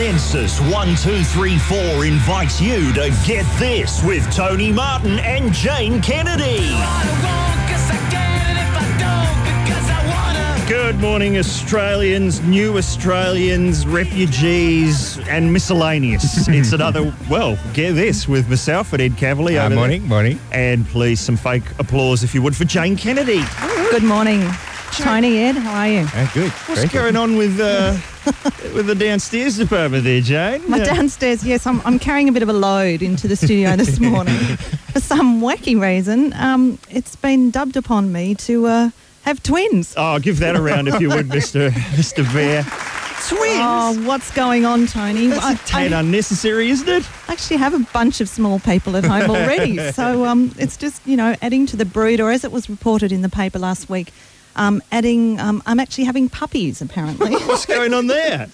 Sensis 1234 invites you to get this with Tony Martin and Jane Kennedy. Good morning, Australians, new Australians, refugees, and miscellaneous. it's another, well, get this with myself and Ed Kavalee. Uh, over there. morning, morning. And please, some fake applause, if you would, for Jane Kennedy. Good morning, Tony, Ed. How are you? Uh, good. What's going on with uh, with the downstairs department there, Jane? My downstairs, yes, I'm, I'm carrying a bit of a load into the studio this morning. For some wacky reason, um, it's been dubbed upon me to uh, have twins. Oh, give that a round if you would, Mr. Mr. Bear. Twins. Oh, what's going on, Tony? That's I, a tad I unnecessary, isn't it? I actually have a bunch of small people at home already. so um, it's just, you know, adding to the brood, or as it was reported in the paper last week, um, adding, um, I'm actually having puppies, apparently. What's going on there?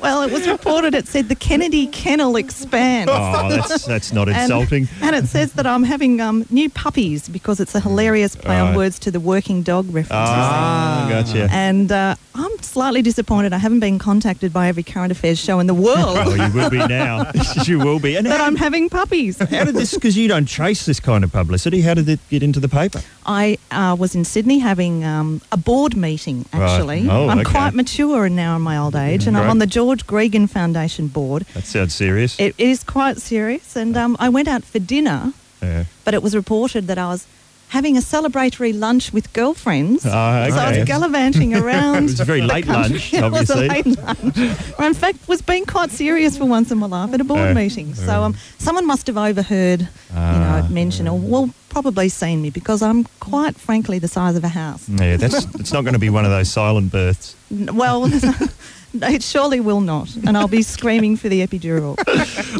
Well, it was reported, it said the Kennedy kennel expands. Oh, that's that's not insulting. And, it says that I'm having um, new puppies because it's a hilarious play on Right. words to the working dog references. Ah, gotcha. And uh, I'm slightly disappointed I haven't been contacted by every current affairs show in the world Well, you will be now. you will be. And that how, I'm having puppies. how did this? Because you don't chase this kind of publicity. How did it get into the paper? I uh, was in Sydney having um, a board meeting, actually. Oh, I'm okay. quite mature now in my old age, and Great. I'm on the George Gregan Foundation board. That sounds serious. It, it is quite serious, and um, I went out for dinner, yeah. but it was reported that I was having a celebratory lunch with girlfriends. Oh, So I was gallivanting around. It was a very late country. lunch, It was a late lunch. Or in fact, was being quite serious for once in my life at a board Uh, meeting. So um, someone must have overheard, you Ah. know, mention or well, probably seen me because I'm quite frankly the size of a house. Yeah, that's it's not going to be one of those silent births. Well, it surely will not, and I'll be screaming for the epidural.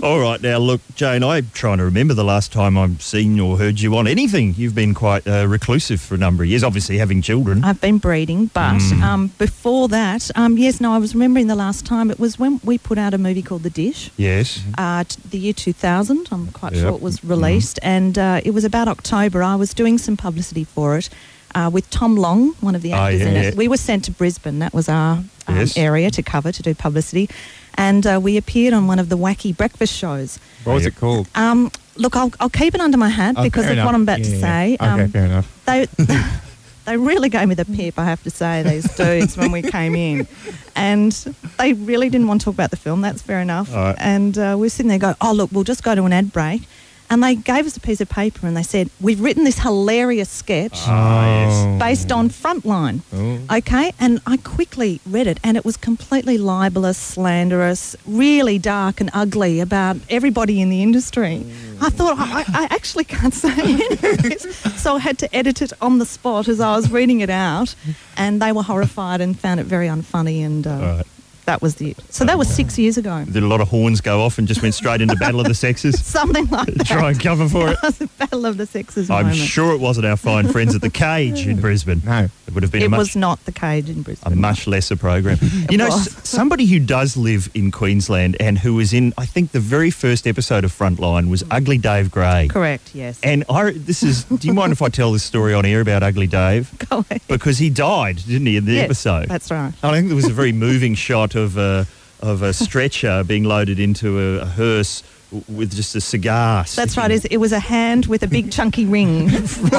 All right, now look, Jane, I'm trying to remember the last time I've seen or heard you on anything. You've been quite uh, reclusive for a number of years, obviously having children. I've been breeding, but Mm. um, before that, um, yes, no, I was remembering the last time. It was when we put out a movie called The Dish. yes. uh, t- the year 2000. I'm quite Yep. sure it was released, and uh, it was about October. I was doing some publicity for it uh, with Tom Long, one of the Oh, actors in it. yeah. We were sent to Brisbane. That was our um, Yes. area to cover to do publicity, and uh, we appeared on one of the wacky breakfast shows. What was it called? Um, look, I'll, I'll keep it under my hat Oh, because of enough. what I'm about to Yeah, yeah. say. Okay, Um, fair enough. they they really gave me the pip, I have to say, these dudes when we came in, and they really didn't want to talk about the film. That's fair enough. All right. And uh, we're sitting there, go, oh look, we'll just go to an ad break. And they gave us a piece of paper and they said, We've written this hilarious sketch Ah, yes. based on Frontline. Oh. Okay, and I quickly read it, and it was completely libelous, slanderous, really dark and ugly about everybody in the industry. I thought I, I I actually can't say any of this, so I had to edit it on the spot as I was reading it out, and they were horrified and found it very unfunny, and uh, All right. That was it. So that was six years ago, Did a lot of horns go off and just went straight into Battle of the Sexes? something like that. Try and cover for it. It was a battle of the sexes I'm moment. sure it wasn't our fine friends at the Cage in Brisbane. No. It would have been a it much, was not the cage in Brisbane. a much lesser program. You know, s- somebody who does live in Queensland and who was in, I think, the very first episode of Frontline was Ugly Dave Gray. Correct. Yes. And I, this is, do you mind if I tell this story on air about Ugly Dave? Go ahead. Because he died, didn't he, in the Yes, episode? That's right. I think there was a very moving shot of a, of a stretcher being loaded into a, a hearse with just a cigar. That's right. It was a hand with a big chunky ring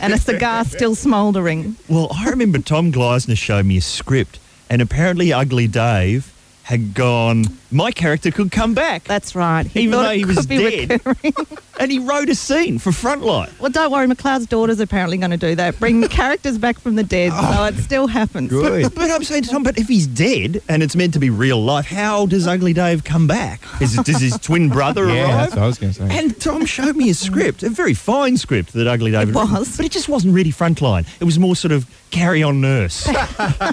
and a cigar still smouldering. Well, I remember Tom Gleisner showed me a script, and apparently Ugly Dave had gone, my character could come back. That's right. He Even though he was dead. recurring. and he wrote a scene for Frontline. well, don't worry. McLeod's daughter's apparently going to do that. Bring the characters back from the dead. So oh, it still happens. Good. But, but I'm saying to Tom, but if he's dead and it's meant to be real life, how does Ugly Dave come back? Is it, does his twin brother Yeah, arrive? that's what I was going to say. And Tom showed me a script, a very fine script that Ugly Dave It written, was. but it just wasn't really frontline. It was more sort of carry on nurse.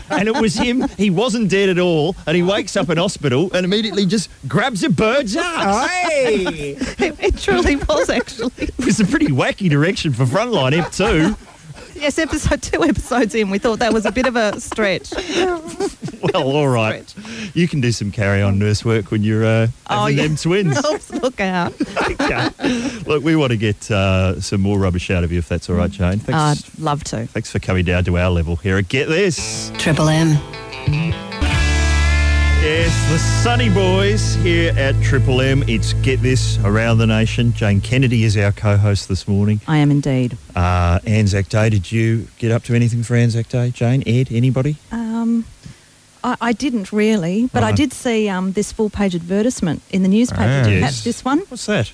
and it was him, he wasn't dead at all, and he wakes up in hospital and immediately just grabs a bird's ass. Hey! It, it truly was, actually. It was a pretty wacky direction for Frontline Ep 2. Yes, episode two episodes in, we thought that was a bit of a stretch. Well, all right. You can do some carry on nurse work when you're uh, Oh, yeah. them twins. Oops, look out. okay. Look, we want to get uh, some more rubbish out of you if that's all right, Jane. Thanks. I'd love to. Thanks for coming down to our level here at Get This. Triple M. Yes, the Sunny Boys here at Triple M. It's Get This Around the Nation. Jane Kennedy is our co host this morning. I am indeed. Uh, Anzac Day, did you get up to anything for Anzac Day? Jane, Ed, anybody? Um, I, I didn't really, but I did see um, this full page advertisement in the newspaper. Ah. Did you Yes. catch this one? What's that?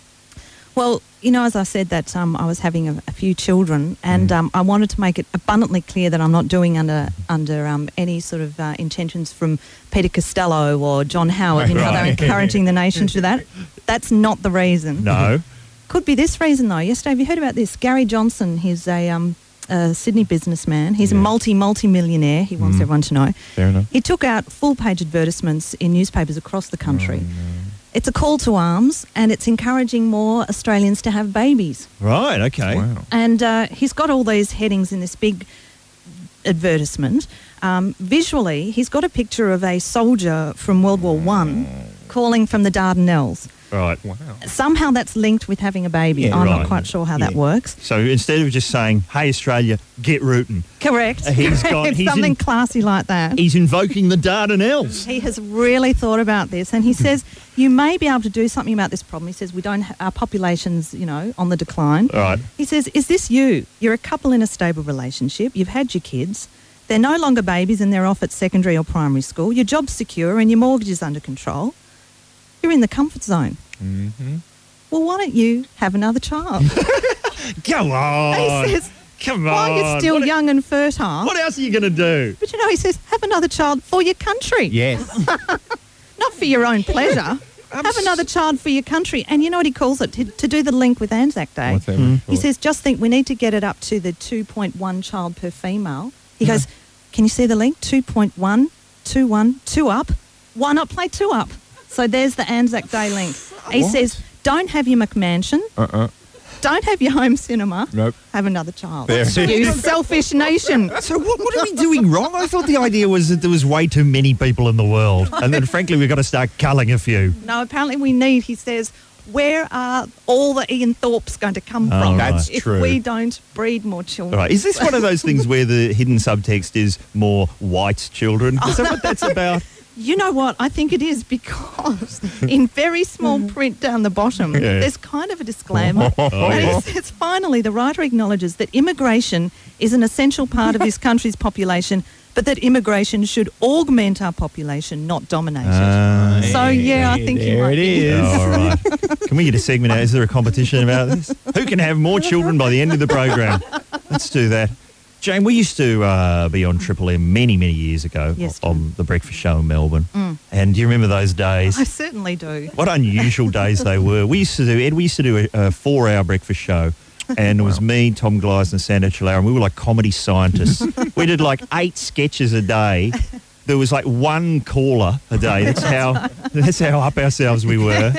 Well, you know, as I said, that um, I was having a, a few children, and Mm. um, I wanted to make it abundantly clear that I'm not doing under under um, any sort of uh, intentions from Peter Costello or John Howard, you know, they're encouraging the nation to do that. That's not the reason. No. Could be this reason though. Yesterday, have you heard about this? Gary Johnson, he's a, um, a Sydney businessman. He's a multi multi millionaire. He wants Mm. everyone to know. Fair enough. He took out full page advertisements in newspapers across the country. It's a call to arms, and it's encouraging more Australians to have babies. Right, okay. Wow. And uh, he's got all these headings in this big advertisement. Um, visually, he's got a picture of a soldier from World War One calling from the Dardanelles. Right. Wow. Somehow that's linked with having a baby. Yeah, I'm right. not quite sure how that works. So instead of just saying, hey, Australia, get rooting," Correct. Uh, he's got- he's something in- classy like that. he's invoking the Dardanelles. He has really thought about this, and he says you may be able to do something about this problem. He says we don't, ha- our population's you know on the decline. All right. He says, is this you? You're a couple in a stable relationship. You've had your kids. They're no longer babies, and they're off at secondary or primary school. Your job's secure, and your mortgage is under control. You're in the comfort zone. Mm-hmm. Well, why don't you have another child? Go on. he says, Come on. while you're still what, young and fertile. what else are you going to do? But you know, he says, have another child for your country. Yes. not for your own pleasure. Have another child for your country. And you know what he calls it? To, to do the link with Anzac Day. What's that? He says, just think we need to get it up to the 2.1 child per female. He goes, can you see the link? 2.1, 2 1, 2 up. Why not play 2 up? So there's the Anzac Day link. He What? says, don't have your McMansion, Uh-uh. Don't have your home cinema, Nope. have another child. There. You selfish nation. So what, what are we doing wrong? I thought the idea was that there was way too many people in the world. And then frankly, we've got to start culling a few. No, apparently we need, he says, where are all the Ian Thorpes going to come Oh, from right. That's if true. we don't breed more children? Right. Is this one of those things where the hidden subtext is more white children? Is that what that's about? You know what? I think it is because in very small print down the bottom, Yeah. there's kind of a disclaimer. and yeah. it says, finally, the writer acknowledges that immigration is an essential part of this country's population, but that immigration should augment our population, not dominate it. Uh, So, yeah, I think you there might it is. all right. Can we get a segment out? Is there a competition about this? Who can have more children by the end of the program? Let's do that. Jane, we used to uh, be on Triple M many, many years ago Yes, on the breakfast show in Melbourne. Mm. And do you remember those days? I certainly do. What unusual days they were. We used to do, Ed, we used to do a, a four hour breakfast show. And it was me, Tom Gleisner, Santo Cilauro, and we were like comedy scientists. we did like eight sketches a day. There was like one caller a day. That's how that's how up ourselves we were.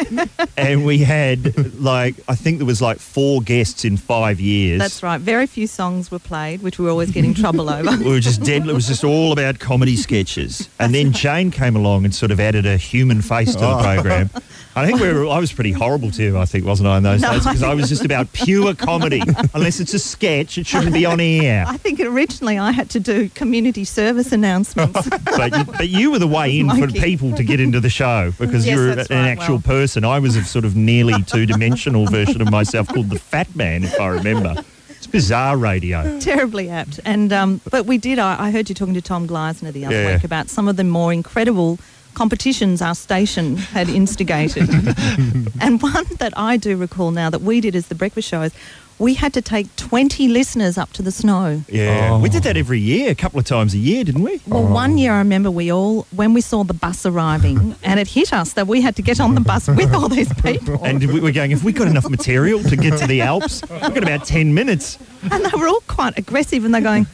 And we had like I think there was like four guests in five years. That's right. Very few songs were played, which we were always getting trouble over. we were just dead. It was just all about comedy sketches. And then Jane came along and sort of added a human face to the oh. program. I think we were, I was pretty horrible to you, I think, wasn't I, in those No, days? Because I- I was just about pure comedy. Unless it's a sketch, it shouldn't be on air. I think originally I had to do community service announcements. But you, but you were the way in for people to get into the show because Yes, you were an right, actual well. person. I was a sort of nearly two dimensional version of myself called the Fat Man, if I remember. It's bizarre radio. terribly apt. And um, but we did. I, I heard you talking to Tom Gleisner the other Yeah. week about some of the more incredible competitions our station had instigated. and one that I do recall now that we did as the breakfast show is we had to take 20 listeners up to the snow. Yeah. Oh. We did that every year, a couple of times a year, didn't we? Well, one oh. year I remember we all, when we saw the bus arriving, and it hit us that we had to get on the bus with all these people. And we were going, have we got enough material to get to the Alps? We've got about 10 minutes. And they were all quite aggressive and they're going,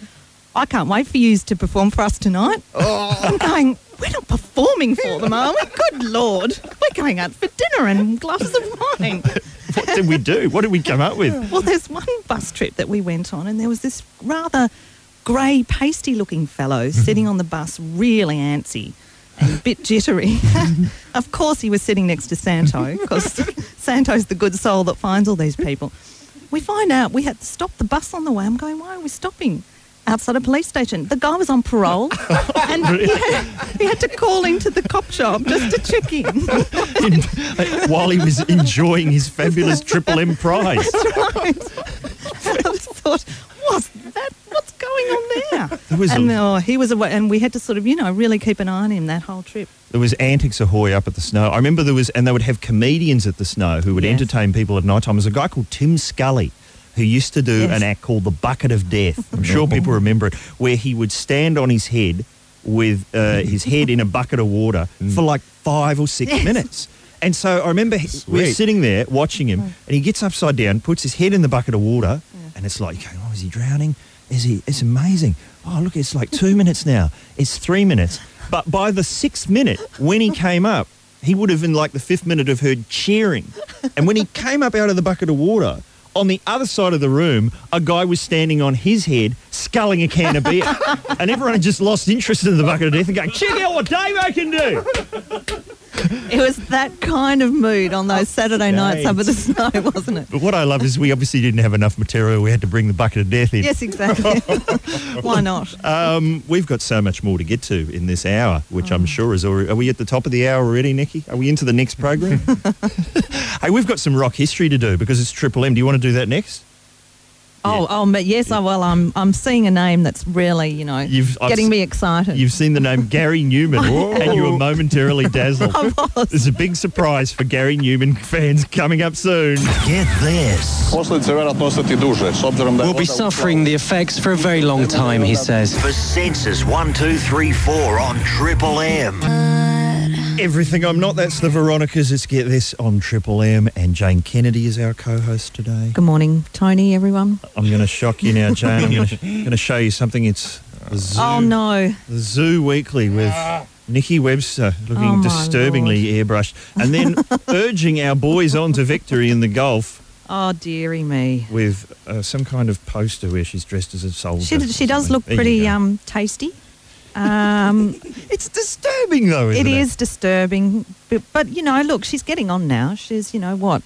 I can't wait for you to perform for us tonight. Oh. I'm going, we're not performing for them, are we? Good Lord. We're going out for dinner and glasses of wine. What did we do? What did we come up with? Well, there's one bus trip that we went on and there was this rather grey, pasty looking fellow mm-hmm. sitting on the bus, really antsy and a bit jittery. of course, he was sitting next to Santo because Santo's the good soul that finds all these people. We find out we had to stop the bus on the way. I'm going, why are we stopping? Outside a police station. The guy was on parole, and he, had, he had to call into the cop shop just to check in. In- while he was enjoying his fabulous Triple M prize. right. I just thought, what's that? What's going on there? There was, and a, oh, he was away, and we had to sort of, you know, really keep an eye on him that whole trip. there was antics ahoy up at the snow. I remember there was, and they would have comedians at the snow who would Yes. entertain people at night time. There was a guy called Tim Scully who used to do Yes. an act called The Bucket of Death. I'm sure people remember it, where he would stand on his head with uh, his head in a bucket of water for like five or six Yes. minutes. And so I remember he- we're sitting there watching him, and he gets upside down, puts his head in the bucket of water, and it's like, okay, oh, is he drowning? Is he? It's amazing. Oh, look, it's like two minutes now. It's three minutes. But by the sixth minute, when he came up, he would have in like the fifth minute have heard cheering. And when he came up out of the bucket of water, on the other side of the room, a guy was standing on his head, sculling a can of beer. and everyone had just lost interest in the bucket of death and going, check out what Dave I can do. It was that kind of mood on those Saturday nights over the snow, wasn't it? But what I love is we obviously didn't have enough material. We had to bring the bucket of death in. Yes, exactly. Why not? Um, we've got so much more to get to in this hour, which I'm sure is already. Are we at the top of the hour already, Nikki? Are we into the next program? hey, we've got some rock history to do because it's Triple M. Do you want to do that next? Oh, oh, but yes, oh, well, I'm I'm seeing a name that's really, you know, You've- I've getting me excited. You've seen the name Gary Numan, oh. and you were momentarily dazzled. I was. There's a big surprise for Gary Numan fans coming up soon. Get this. Posljedice vjerojatno ostati duže, s obzirom da je We'll be suffering the effects for a very long time, he says. For Sensis 1234 on Triple M. Everything I'm not, that's the Veronicas. Let's get this on Triple M. And Jane Kennedy is our co host today. Good morning, Tony, everyone. I'm going to shock you now, Jane. I'm going to show you something. It's the Zoo, Oh, no. the Zoo Weekly with Nikki Webster looking Oh, disturbingly airbrushed. And then urging our boys on to victory in the golf Oh, dearie me. with uh, some kind of poster where she's dressed as a soldier. She, she does look There pretty um, tasty. Um, It's disturbing, though, isn't it it? is disturbing. But, but, you know, look, she's getting on now. She's, you know, what,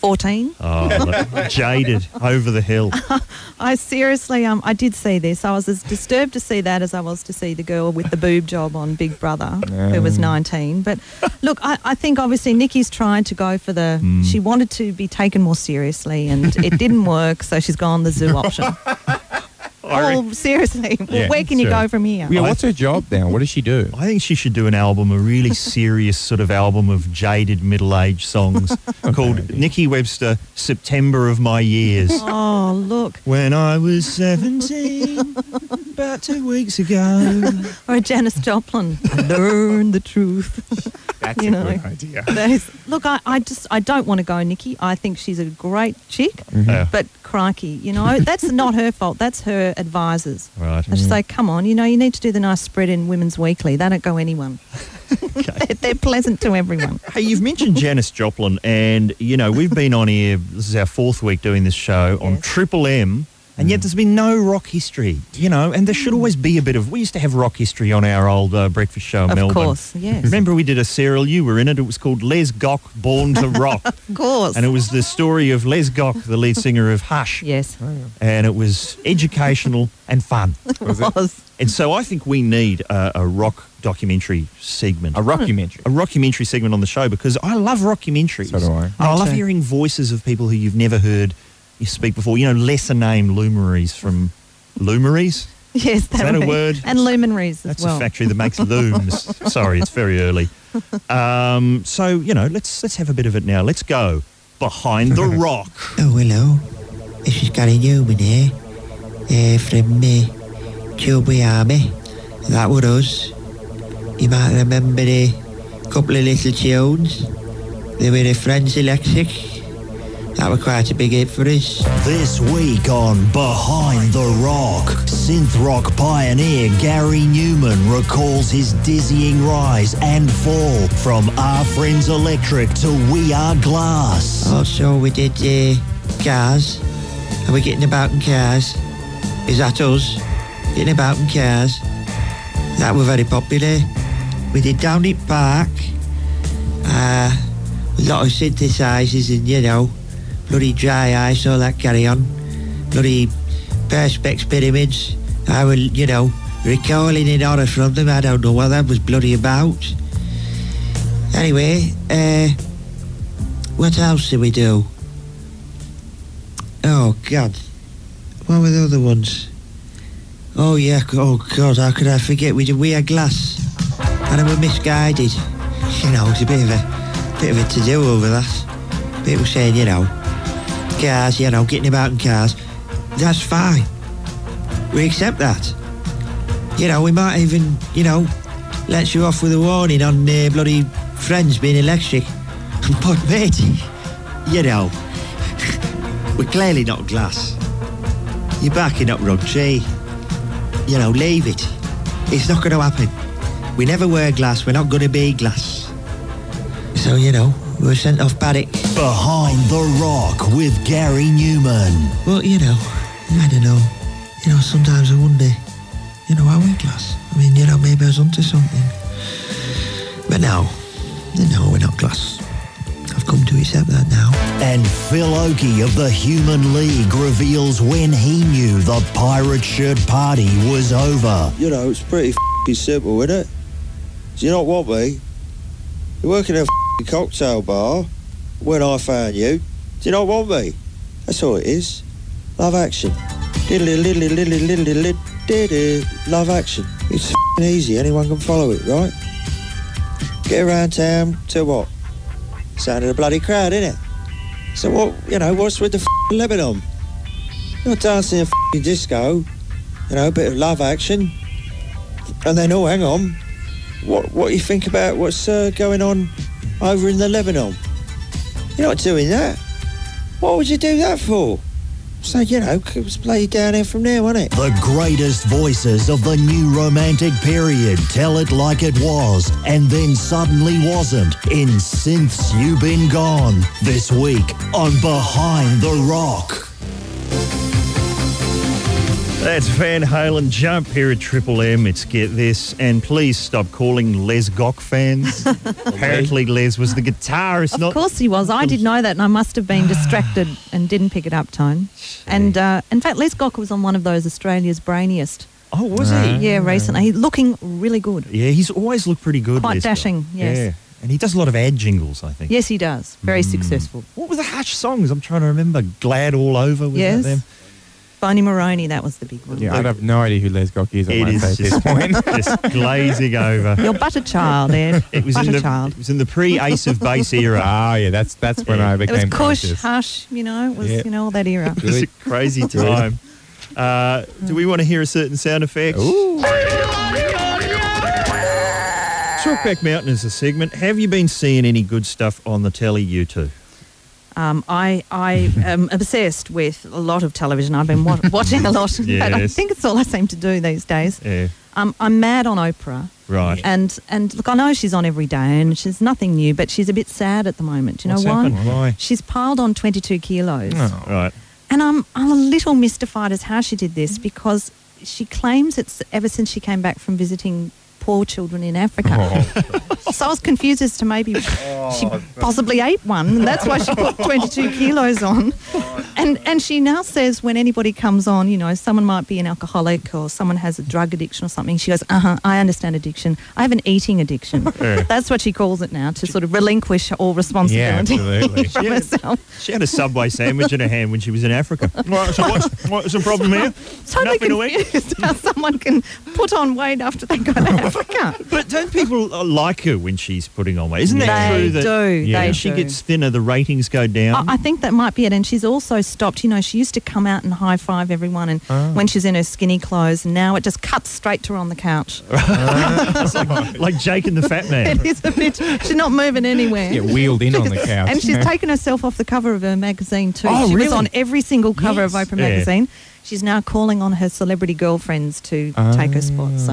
14? Oh, look, jaded over the hill. I seriously, um, I did see this. I was as disturbed to see that as I was to see the girl with the boob job on Big Brother, who was 19. But look, I, I think obviously Nikki's trying to go for the. She wanted to be taken more seriously, and it didn't work, so she's gone the zoo option. Oh, seriously, well, Yeah, where can you sure. go from here? Yeah, what's her job now? What does she do? I think she should do an album, a really serious sort of album of jaded middle-aged songs called Nikki Webster, September of My Years. Oh, look, When I was 17, about two weeks ago. or a Janis Joplin. I learned the truth. That's You a know. good idea. That is, look, I, I just I don't want to go, Nikki. I think she's a great chick, mm-hmm. Yeah. but crikey, you know that's not her fault. That's her advisors. Right. I just say, mm. come on, you know, you need to do the nice spread in Women's Weekly. They don't go anyone. they're, they're pleasant to everyone. Hey, you've mentioned Janis Joplin, and you know we've been on here. This is our fourth week doing this show on Triple M, and yet there's been no rock history. You know, and there should always be a bit of. We used to have rock history on our old uh, breakfast show in Of Melbourne. course, yes. Remember, we did a serial. You were in it. It was called Les Gock, Born to Rock, Of course. and it was the story of Les Gock, the lead singer of Hush. yes, And it was educational and fun. it was. And so I think we need a, a rock documentary segment. A rockumentary. a rockumentary segment on the show because I love rockumentaries. So do I. And I love hearing voices of people who you've never heard you speak before. You know, lesser name luminaries from luminaries. Yes, that, that a be- word? And luminaries as That's well. a factory that makes looms. Sorry, it's very early. Um, so you know, let's let's have a bit of it now. Let's go behind the rock. Oh, hello. This is Gary Numan here, uh, from uh, Kilby Army. That was us. You might remember a couple of little tunes. They were a Friends Electric. That were quite a big hit for us. This week on Behind the Rock, synth rock pioneer Gary Numan recalls his dizzying rise and fall from Our Friends Electric to We Are Glass. Also, we did uh, Cars. Are we getting about in cars? Is that us? Getting about in cars. That were very popular. We did Down it Park. Uh, a lot of synthesizers and, you know, bloody dry ice, all that carry on. Bloody Perspex pyramids. I will, you know, recalling in horror from them. I don't know what that was bloody about. Anyway, uh, what else did we do? Oh, God. What were the other ones? Oh, yeah. Oh, God, how could I forget? We did We Had Glass. And we were misguided. You know, it's a bit of a, bit of a to-do over that. People saying, you know, cars, you know, getting about in cars. That's fine. We accept that. You know, we might even, you know, let you off with a warning on uh, bloody friends being electric. But, mate, you know, we're clearly not glass. You're backing up tree. You know, leave it. It's not going to happen. We never wear glass. We're not going to be glass. So, you know, we were sent off paddock. Behind the Rock with Gary Numan. Well, you know, I don't know. You know, sometimes I wonder, you know, are we glass? I mean, you know, maybe I was onto something. But no, no, we're not glass. I've come to accept that now. And Phil Oakey of the Human League reveals when he knew the pirate shirt party was over. You know, it's pretty f***ing simple, isn't it? Do you not want me? You're working at a f***ing cocktail bar when I found you. Do you not want me? That's all it is. Love action. Love action. It's easy. Anyone can follow it, right? Get around town to what? Sound of the bloody crowd, innit? So what, you know, what's with the Lebanon? You're dancing a disco, you know, a bit of love action. And then, oh, hang on. What what do you think about what's uh, going on over in the Lebanon? You're not doing that. What would you do that for? So, you know, it was played down here from there, wasn't it? The greatest voices of the new romantic period tell it like it was and then suddenly wasn't in Synths You've Been Gone this week on Behind the Rock. That's Van Halen Jump here at Triple M. It's Get This. And please stop calling Les Gock fans. Apparently, Les was the guitarist, Of not. course he was. I did know that, and I must have been distracted and didn't pick it up, Tone. And uh, in fact, Les Gock was on one of those Australia's brainiest. Oh, was he? Yeah, recently. He's looking really good. Yeah, he's always looked pretty good. Quite Les Gock. dashing, yes. Yeah. And he does a lot of ad jingles, I think. Yes, he does. Very Hmm. successful. What were the Hush songs? I'm trying to remember. Glad All Over, was yes. them? Boney Maroney, that was the big one. Yeah, I have no idea who Les Gock is. I It might is say at this point. just glazing over. Your butter child, Ed. It was, butter in the, child. it was in the pre-Ace of Base era. Ah, yeah, that's that's when Yeah. I It It was became Kush, conscious. Hush, you know, it was, Yeah. you know, all that era. It was a crazy time. Uh, do we want to hear a certain sound effect? Ooh. Talkback Mountain is a segment. Have you been seeing any good stuff on the telly, you two? Um, I I am obsessed with a lot of television. I've been wa- watching a lot. Fact, I think it's all I seem to do these days. Yeah, Um, I'm mad on Oprah. right. And and look, I know she's on every day, and she's nothing new, but she's a bit sad at the moment. Do you What's know why? happened? Why? She's piled on 22 kilos, Oh. Right. and I'm I'm a little mystified as how she did this because she claims it's ever since she came back from visiting poor children in Africa. Oh. So I was confused as to maybe she oh, possibly ate one, and that's why she put 22 kilos on. Oh, And and she now says when anybody comes on, you know, someone might be an alcoholic or someone has a drug addiction or something. She goes, "Uh huh, I understand addiction. I have an eating addiction." That's what she calls it now to sort of relinquish all responsibility absolutely. from Yeah. herself. She had a Subway sandwich in her hand when she was in Africa. Right, so what's, what's the problem here? Totally Nothing to confused how someone can put on weight after they go to Africa. But don't people uh, like her when she's putting on weight? Isn't that They true? That do, Yeah. they she do. gets thinner, the ratings go down. I I think that might be it. And she's also stopped. You know, she used to come out and high five everyone, and ah. when she's in her skinny clothes, and now it just cuts straight to her on the couch. Ah. like Jake and the Fat Man. it is a bit. She's not moving anywhere. Get wheeled in on the couch. And she's taken herself off the cover of her magazine too. Oh, she was on every single cover Yes. of Oprah Yeah. Magazine. She's now calling on her celebrity girlfriends to take her spot. So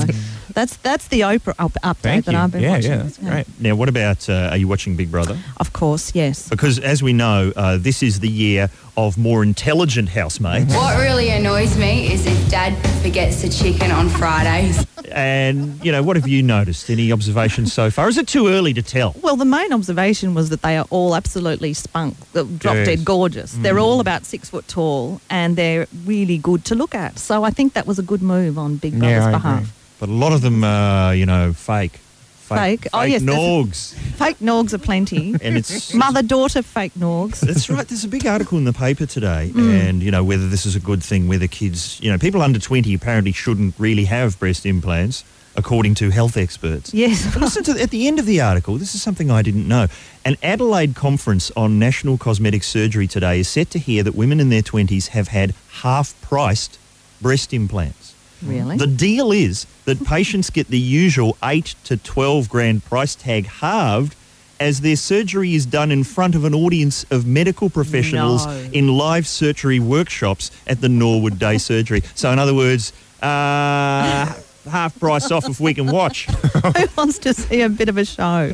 that's that's the Oprah up, update Ah. That you. I've been yeah, watching. yeah, that's great. Now, what about, uh, are you watching Big Brother? Of course, yes. Because as we know, uh, this is the year of more intelligent housemates. What really annoys me is if Dad forgets the chicken on Fridays. And, you know, what have you noticed? Any observations so far? Is it too early to tell? Well, the main observation was that they are all absolutely spunk, uh, drop Yes. dead gorgeous. They're all about six foot tall and they're really good to look at. So I think that was a good move on Big Brother's Yeah, behalf. agree. But a lot of them are, you know, fake. Fake? Oh, yes, Norgs. Fake Norgs are plenty. And it's Mother daughter fake Norgs. That's right. There's a big article in the paper today, Mm. and you know whether this is a good thing. Whether kids, you know, people under 20 apparently shouldn't really have breast implants, according to health experts. Yes. But listen to at the end of the article. This is something I didn't know. An Adelaide conference on national cosmetic surgery today is set to hear that women in their 20s have had half-priced breast implants. Really? The deal is that patients get the usual 8 to 12 grand price tag halved as their surgery is done in front of an audience of medical professionals No. in live surgery workshops at the Norwood Day Surgery. So, in other words, uh, half price off if we can watch. Who wants to see a bit of a show?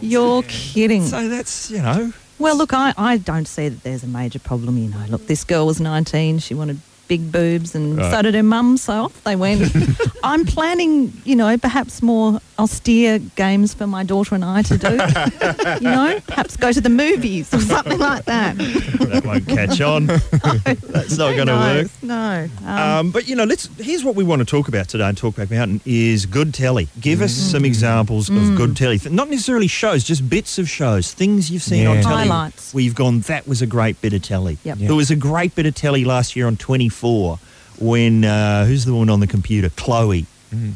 You're kidding. So, that's, you know, Well, look, I, I don't see that there's a major problem. You know, look, this girl was 19. She wanted big boobs, and Right. so did her mum. So off they went. I'm planning, you know, perhaps more austere games for my daughter and I to do. you know, perhaps go to the movies or something like that. that won't catch on. That's not going to work. No. Um, Um, but you know, let's. Here's what we want to talk about today on Talkback Mountain is good telly. Give us Mm. some examples of good telly, not necessarily shows, just bits of shows, things you've seen on telly. Highlights. Where you've gone, that was a great bit of telly. Yep. Yeah. There was a great bit of telly last year on 24 when uh, who's the woman on the computer? Chloe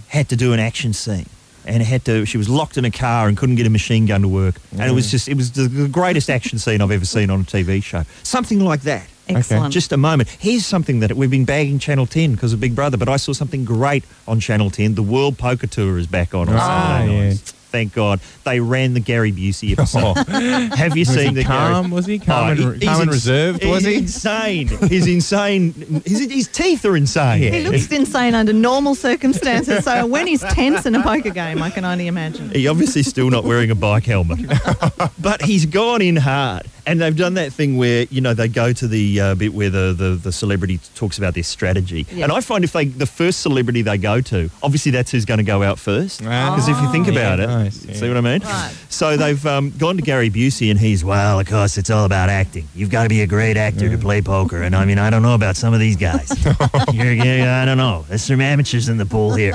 had to do an action scene. And had to. She was locked in a car and couldn't get a machine gun to work. And it was mm. just. It was the, greatest action scene I've ever seen on a TV show. Something like that. excellent. Just a moment. Here's something that we've been bagging Channel 10 because of Big Brother, but I saw something great on Channel 10. The World Poker Tour is back on. on oh, Saturday yeah. nights. Thank God. They ran the Gary Busey episode. Have you Was seen he the calm? Gary? Was he calm and, he- re- he's calm and ins- reserved? Was he? insane. He's insane. His, his teeth are insane. Yeah. he looks insane under normal circumstances. So when he's tense in a poker game, I can only imagine. He obviously still not wearing a bike helmet, but he's gone in hard. And they've done that thing where you know they go to the uh, bit where the, the, the celebrity talks about their strategy. Yeah. And I find if they the first celebrity they go to, obviously that's who's going to go out first. Ah. Because if you think Oh. about Yeah, it, nice, see what I mean? Right. So they've um, gone to Gary Busey, and he's well, of course, it's all about acting. You've got to be a great actor to play poker. And I mean, I don't know about some of these guys. You're, you're- I don't know. There's some amateurs in the pool here.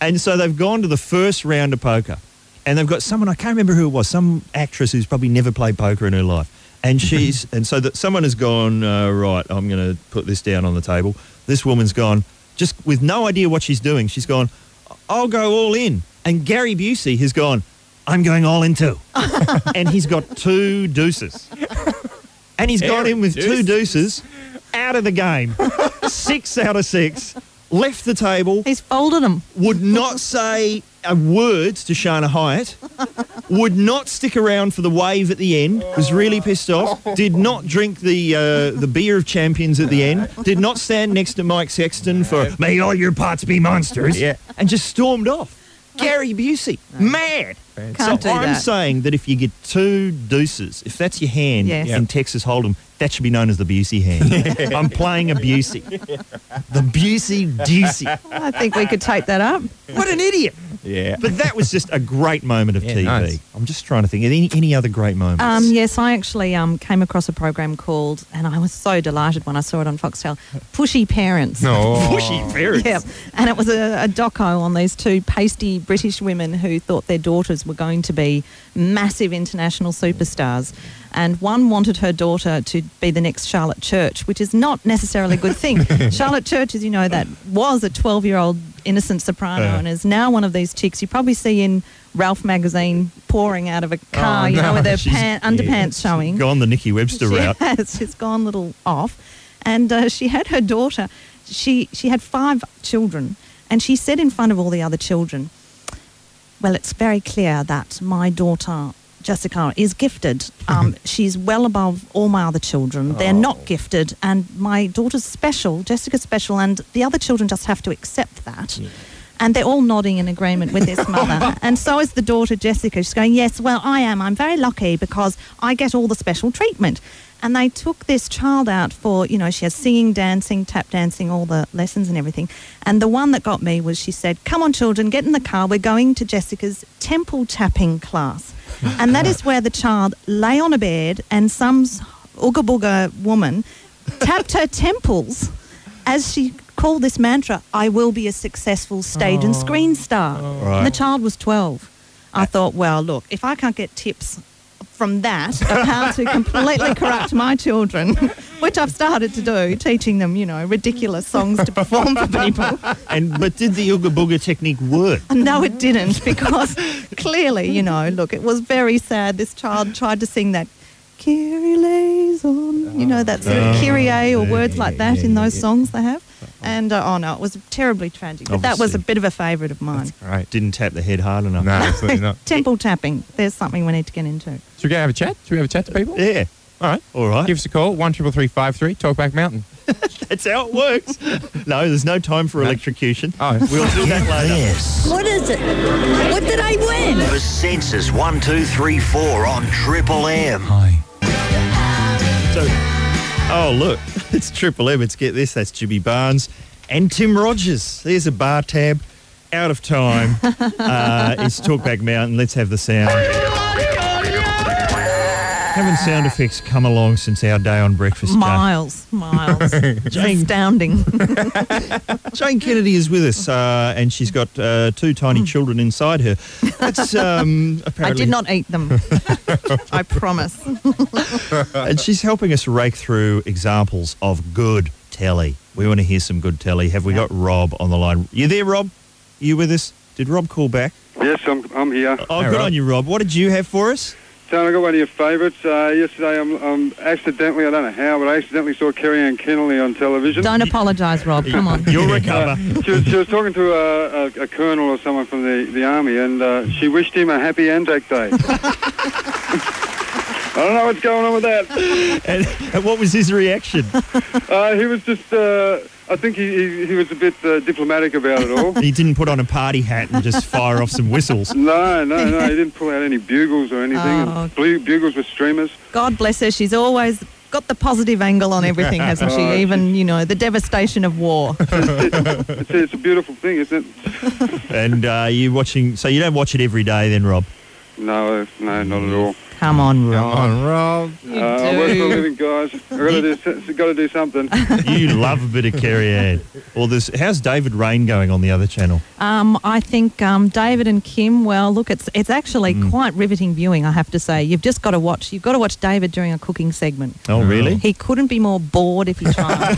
and so they've gone to the first round of poker, and they've got someone I can't remember who it was, some actress who's probably never played poker in her life. And she's and so that someone has gone uh, right. I'm going to put this down on the table. This woman's gone just with no idea what she's doing. She's gone. I'll go all in. And Gary Busey has gone. I'm going all in too. and he's got two deuces. And he's gone in with two deuces out of the game. six out of six. Left the table. He's folded them. Would not say a word to Shana Hiatt. Would not stick around for the wave at the end. Was really pissed off. Did not drink the uh, the beer of champions at the end. Did not stand next to Mike Sexton for "May all your pots be monsters." Yeah. and just stormed off. Gary Busey, mad. Can't so do I'm that. saying that if you get two deuces, if that's your hand Yes. in Texas Hold'em, that should be known as the Busey hand. I'm playing a Busey. The Busey Deucey. I think we could take that up. What an idiot. Yeah. But that was just a great moment of Yeah, TV. nice. I'm just trying to think. Any, any other great moments? Um, yes, I actually um, came across a program called, and I was so delighted when I saw it on Foxtel, Pushy Parents. No. Pushy parents. Yeah, and it was a, a doco on these two pasty British women who thought their daughters were going to be massive international superstars. And one wanted her daughter to be the next Charlotte Church, which is not necessarily a good thing. Charlotte Church, as you know, that was a 12 year old innocent soprano Yeah. and is now one of these chicks you probably see in Ralph magazine pouring out of a car, you know, with her pan- underpants showing. Gone the Nikki Webster She route. has. She's gone a little off. And uh, she had her daughter. She, she had five children. And she said in front of all the other children, Well, it's very clear that my daughter, Jessica, is gifted. Um, she's well above all my other children. They're not gifted. And my daughter's special, Jessica's special. And the other children just have to accept that. And they're all nodding in agreement with this mother. and so is the daughter, Jessica. She's going, Yes, well, I am. I'm very lucky because I get all the special treatment. And they took this child out for, you know, she has singing, dancing, tap dancing, all the lessons and everything. And the one that got me was she said, Come on, children, get in the car. We're going to Jessica's temple tapping class. and that is where the child lay on a bed and some ooga booga woman tapped her temples as she called this mantra, I will be a successful stage and screen oh. star. Oh. And the child was 12. I uh, thought, well, look, if I can't get tips from that of how to completely corrupt my children, which I've started to do, teaching them, you know, ridiculous songs to perform for people. And but did the Ooga Booga technique work? Uh, no, it didn't because clearly, you know, look, it was very sad. This child tried to sing that Kyrie eleison, you know, that sort of ah, Kyrie or words like that in those songs they have. And uh, oh no, it was terribly tragic. But that was a bit of a favourite of mine. Right. Didn't tap the head hard enough. No, absolutely not. Temple tapping. There's something we need to get into. Should we go have a chat? Should we have a chat to people? Yeah. All right. All right. Give us a call, one triple three five three. Talkback Mountain. That's how it works. no, there's no time for electrocution. Oh, We'll do that later. Yes. What is it? What did I win? The Sensis 1234 on Triple M. hi. So, oh look, it's Triple M. It's get this. That's Jimmy Barnes and Tim Rogers. There's a bar tab. Out of time. uh, it's Talkback Mountain. Let's have the sound. Haven't sound effects come along since our day on breakfast? Jane? Miles, miles. It's Jane. astounding. Jane Kennedy is with us, uh, and she's got uh, two tiny children inside her. That's um, I did not eat them. I promise. and she's helping us rake through examples of good telly. We want to hear some good telly. Have we got Rob on the line? You there, Rob? You with us? Did Rob call back? Yes, I'm, I'm here. Oh, Hey, good Rob. on you, Rob. What did you have for us? John, I got one of your favourites. Uh, yesterday, I'm, I'm accidentally, I don't know how, but I accidentally saw Kerri-Anne Kennerley on television. Don't apologise, Rob. Come on. You'll recover. she, was, she was talking to a, a, a colonel or someone from the, the army, and uh, she wished him a happy Anzac Day. I don't know what's going on with that. and, and what was his reaction? Uh, he was just, uh, I think he, he, he was a bit uh, diplomatic about it all. He didn't put on a party hat and just fire off some whistles. No, no, no. He didn't pull out any bugles or anything. Oh. And blue bugles with streamers. God bless her. She's always got the positive angle on everything, hasn't she? Oh, Even, you know, the devastation of war. It's, it's a beautiful thing, isn't it? And uh, you watching? So you don't watch it every day, then, Rob? No, no, not at all. Come on, Rob. Come Rob. on, Rob. You Uh, I work for a do. living, guys. I've got to do, got to do something. You love a bit of Kerri-Anne. Well, there's how's David Reyne going on the other channel? Um, I think um, David and Kim. Well, look, it's it's actually quite riveting viewing. I have to say. You've just got to watch. You've got to watch David during a cooking segment. Oh, really? He couldn't be more bored if he tried.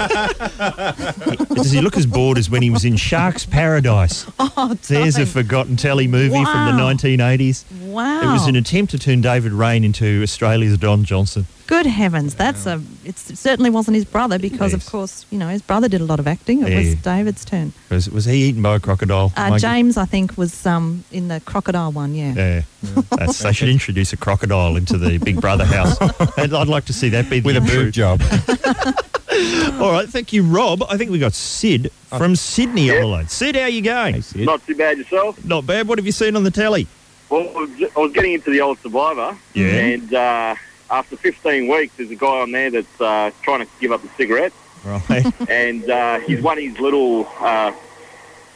Does he look as bored as when he was in Shark's Paradise? oh, There's a forgotten telly movie from the 1980s. wow. It was an attempt to turn David Reyne into Australia's Don Johnson. Good heavens, that's a. It certainly wasn't his brother because, Yes. of course, you know his brother did a lot of acting. It Yeah. was David's turn. Was, was he eaten by a crocodile? Uh, Mikey? James, I think, was um, in the crocodile one. Yeah. Yeah, That's, they should introduce a crocodile into the Big Brother house. And I'd like to see that be the With a intro. boob job. All right, thank you, Rob. I think we got Sid from Sydney on the line. Sid, how you going? hey, Sid. Not too bad yourself. Not bad. What have you seen on the telly? Well, I was ju- I was getting into the old Survivor, Yeah. and uh, after 15 weeks, there's a guy on there that's uh, trying to give up the cigarette, Right. and uh, he's won his little uh,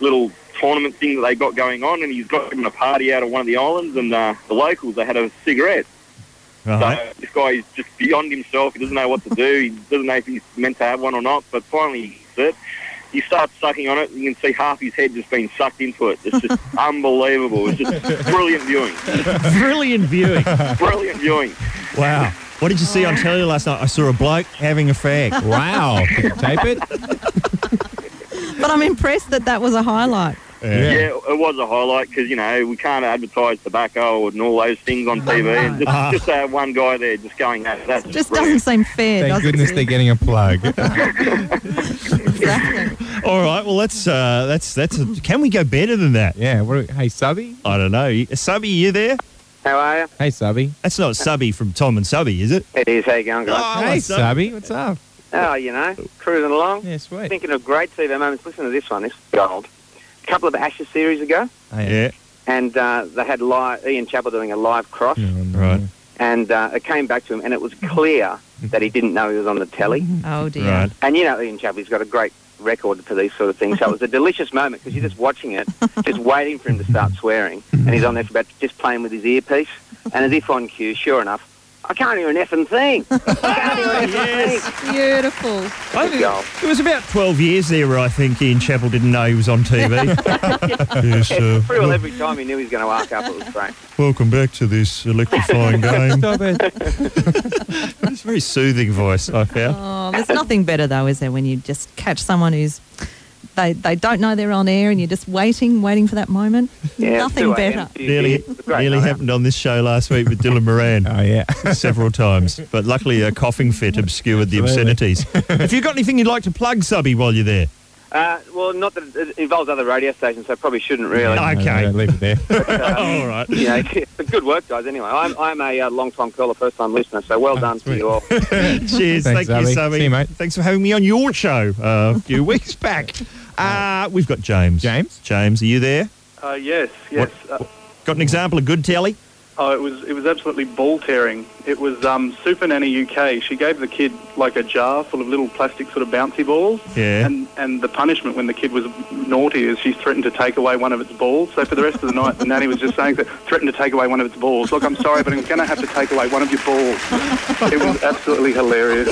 little tournament thing that they got going on, and he's got given a party out of one of the islands, and uh, the locals they had a cigarette. Right. So this guy is just beyond himself. He doesn't know what to do. He doesn't know if he's meant to have one or not. But finally, he gets it. He starts sucking on it. and You can see half his head just being sucked into it. It's just unbelievable. It's just brilliant viewing. Brilliant viewing. Brilliant viewing. Wow. What did you see on telly last night? I saw a bloke having a fag. Wow. Did you tape it? But I'm impressed that that was a highlight. Yeah, it was a highlight because, you know, we can't advertise tobacco and all those things on TV. And just, Ah. just to have one guy there just going, that, that's Just brilliant. doesn't seem fair, Thank does goodness it? they're getting a plug. exactly. All right. Well, that's uh, that's that's. A, can we go better than that? yeah. What, hey, Subby. I don't know. Subby, you there? How are you? Hey, Subby. That's not Subby from Tom and Subby, is it? It is. How you going, guys? Oh, hey. Subby. What's up? Oh, you know, cruising along. Yeah, sweet. Thinking of great TV moments. Listen to this one. This is gold. Couple of Ashes series ago, Yeah. and uh, they had live, Ian Chappell doing a live cross, Right. and uh, it came back to him, and it was clear that he didn't know he was on the telly. Oh dear. Right. And you know, Ian Chappell, he's got a great record for these sort of things. So it was a delicious moment because you're just watching it, just waiting for him to start swearing, and he's on there for about just playing with his earpiece, and as if on cue, sure enough, I can't hear an effing thing. I can't hear an effing thing. Beautiful. I think Goal. it was about 12 years there where I think Ian Chappell didn't know he was on TV. yes, uh, Pretty well every time he knew he was going to arc up, it was great. welcome back to this electrifying game. Stop it. It's a very soothing voice, I found. Oh, there's nothing better though, is there, when you just catch someone who's they they don't know they're on air and you're just waiting, waiting for that moment. Yeah, nothing better. a.m. Nearly, It's a great nearly happened on this show last week with Dylan Moran. Oh, yeah. several times, but luckily a coughing fit obscured the obscenities. Have you got anything you'd like to plug, Subby, while you're there? Uh, well, not that it involves other radio stations, so I probably shouldn't really. Okay. No, no, leave it there. All right. You know, but good work, guys. Anyway, I'm, I'm a uh, long-time caller, first-time listener, so well done to sweet. you all. Cheers. Thanks, Thank you, Subby. Subby. See you, mate. Thanks for having me on your show uh, a few weeks back. Uh, we've got James. James? James, are you there? Uh, yes, yes. Uh, Got an example of good telly? Oh, it was it was absolutely ball tearing. It was um, Super Nanny UK. She gave the kid like a jar full of little plastic sort of bouncy balls. Yeah. And and the punishment when the kid was naughty is she threatened to take away one of its balls. So for the rest of the night, the nanny was just saying that threatened to take away one of its balls. Look, I'm sorry, but I'm going to have to take away one of your balls. It was absolutely hilarious.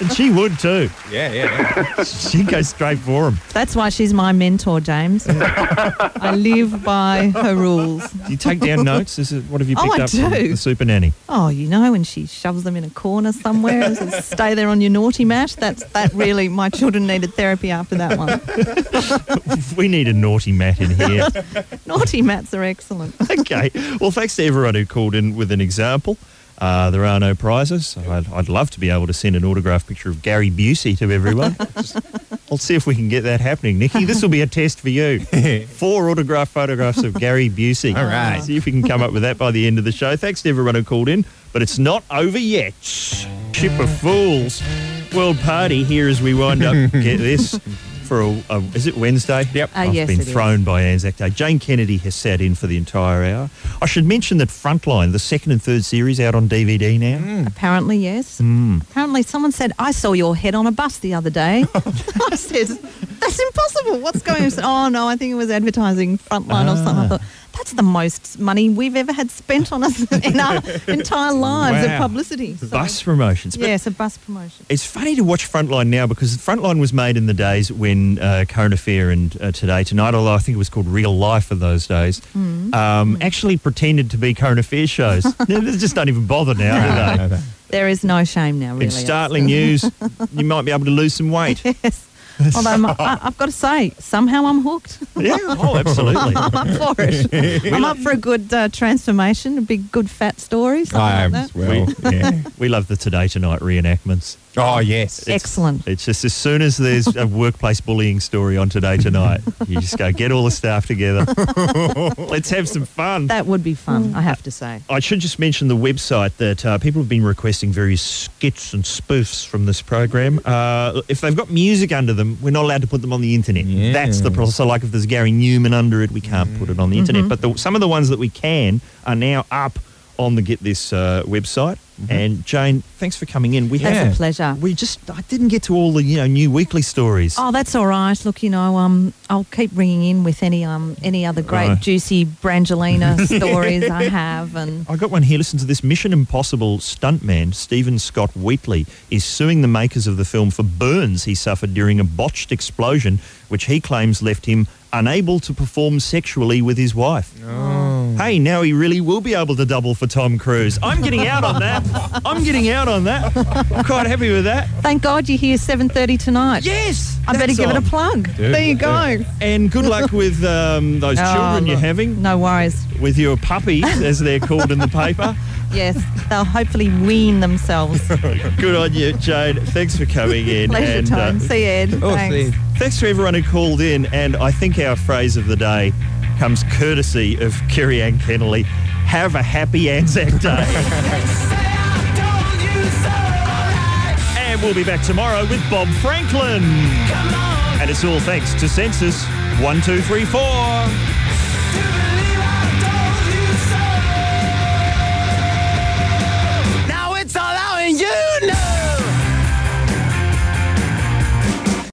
And she would too. Yeah, yeah. She'd go straight for him. That's why she's my mentor, James. I live by her rules. Do you take down notes? Is it, what have you Oh, picked I up from the Super Nanny? Oh, you know, when she shoves them in a corner somewhere and says, stay there on your naughty mat. That's that really. My children needed therapy after that one. We need a naughty mat in here. naughty mats are excellent. okay. Well, thanks to everyone who called in with an example. Uh, there are no prizes. I'd, I'd love to be able to send an autographed picture of Gary Busey to everyone. Just- I'll see if we can get that happening. Nikki, this will be a test for you. Four autographed photographs of Gary Busey. All right. See if we can come up with that by the end of the show. Thanks to everyone who called in, but it's not over yet. Ship of Fools. World Party here as we wind up. Get this. For a, a, is it Wednesday? Yep. Uh, I've yes, been it is. thrown by Anzac Day. Jane Kennedy has sat in for the entire hour. I should mention that Frontline, the second and third series, out on DVD now. Apparently, yes. Mm. Apparently, someone said, I saw your head on a bus the other day. I said, That's impossible. What's going on? Oh, no, I think it was advertising Frontline or something. I Ah. thought, That's the most money we've ever had spent on us in our entire lives Wow. of publicity. So, Bus promotions. But Yes, a bus promotion. It's funny to watch Frontline now because Frontline was made in the days when uh, Current Affair and uh, Today Tonight, although I think it was called Real Life in those days, Mm. um, actually pretended to be Current Affair shows. they just don't even bother now, do they? There is no shame now, really. In startling news, you might be able to lose some weight. yes. Although I, I've got to say, somehow I'm hooked. Yeah, oh, absolutely. I'm up for it. I'm up for a good uh, transformation, a big, good fat story. I am like as that. well. Yeah. We love the Today Tonight reenactments. Oh, yes. Excellent. It's just as soon as there's a workplace bullying story on Today Tonight, you just go get all the staff together. Let's have some fun. That would be fun, I have to say. I should just mention the website that uh, people have been requesting various skits and spoofs from this program. Uh, if they've got music under them, we're not allowed to put them on the internet. Yeah. That's the problem. So, like if there's Gary Numan under it, we can't put it on the internet. But the, some of the ones that we can are now up on the Get This uh, website. And Jane, thanks for coming in. We That's had a pleasure. we just I didn't get to all the you know new weekly stories. Oh, that's all right. Look, you know, um, I'll keep ringing in with any um any other great Right. juicy Brangelina stories I have, and I got one here. Listen to this. Mission Impossible stuntman Stephen Scott Wheatley is suing the makers of the film for burns he suffered during a botched explosion, which he claims left him unable to perform sexually with his wife. Hey, now he really will be able to double for Tom Cruise. I'm getting out on that. I'm getting out on that. I'm quite happy with that. thank God you're here seven thirty tonight. Yes, I better that's give it a plug. there you go. And good luck with um, those Oh, children you're having, No worries. with your puppies, as they're called in the paper. Yes, they'll hopefully wean themselves. Good on you, Jane. Thanks for coming in. Pleasure and, time. uh, See you, Ed. Oh, Thanks. see. Thanks to everyone who called in, and I think our phrase of the day comes courtesy of Kerri-Anne Kennerley. Have a happy Anzac Day. and we'll be back tomorrow with Bob Franklin. And it's all thanks to Sensis. One, two, three, four.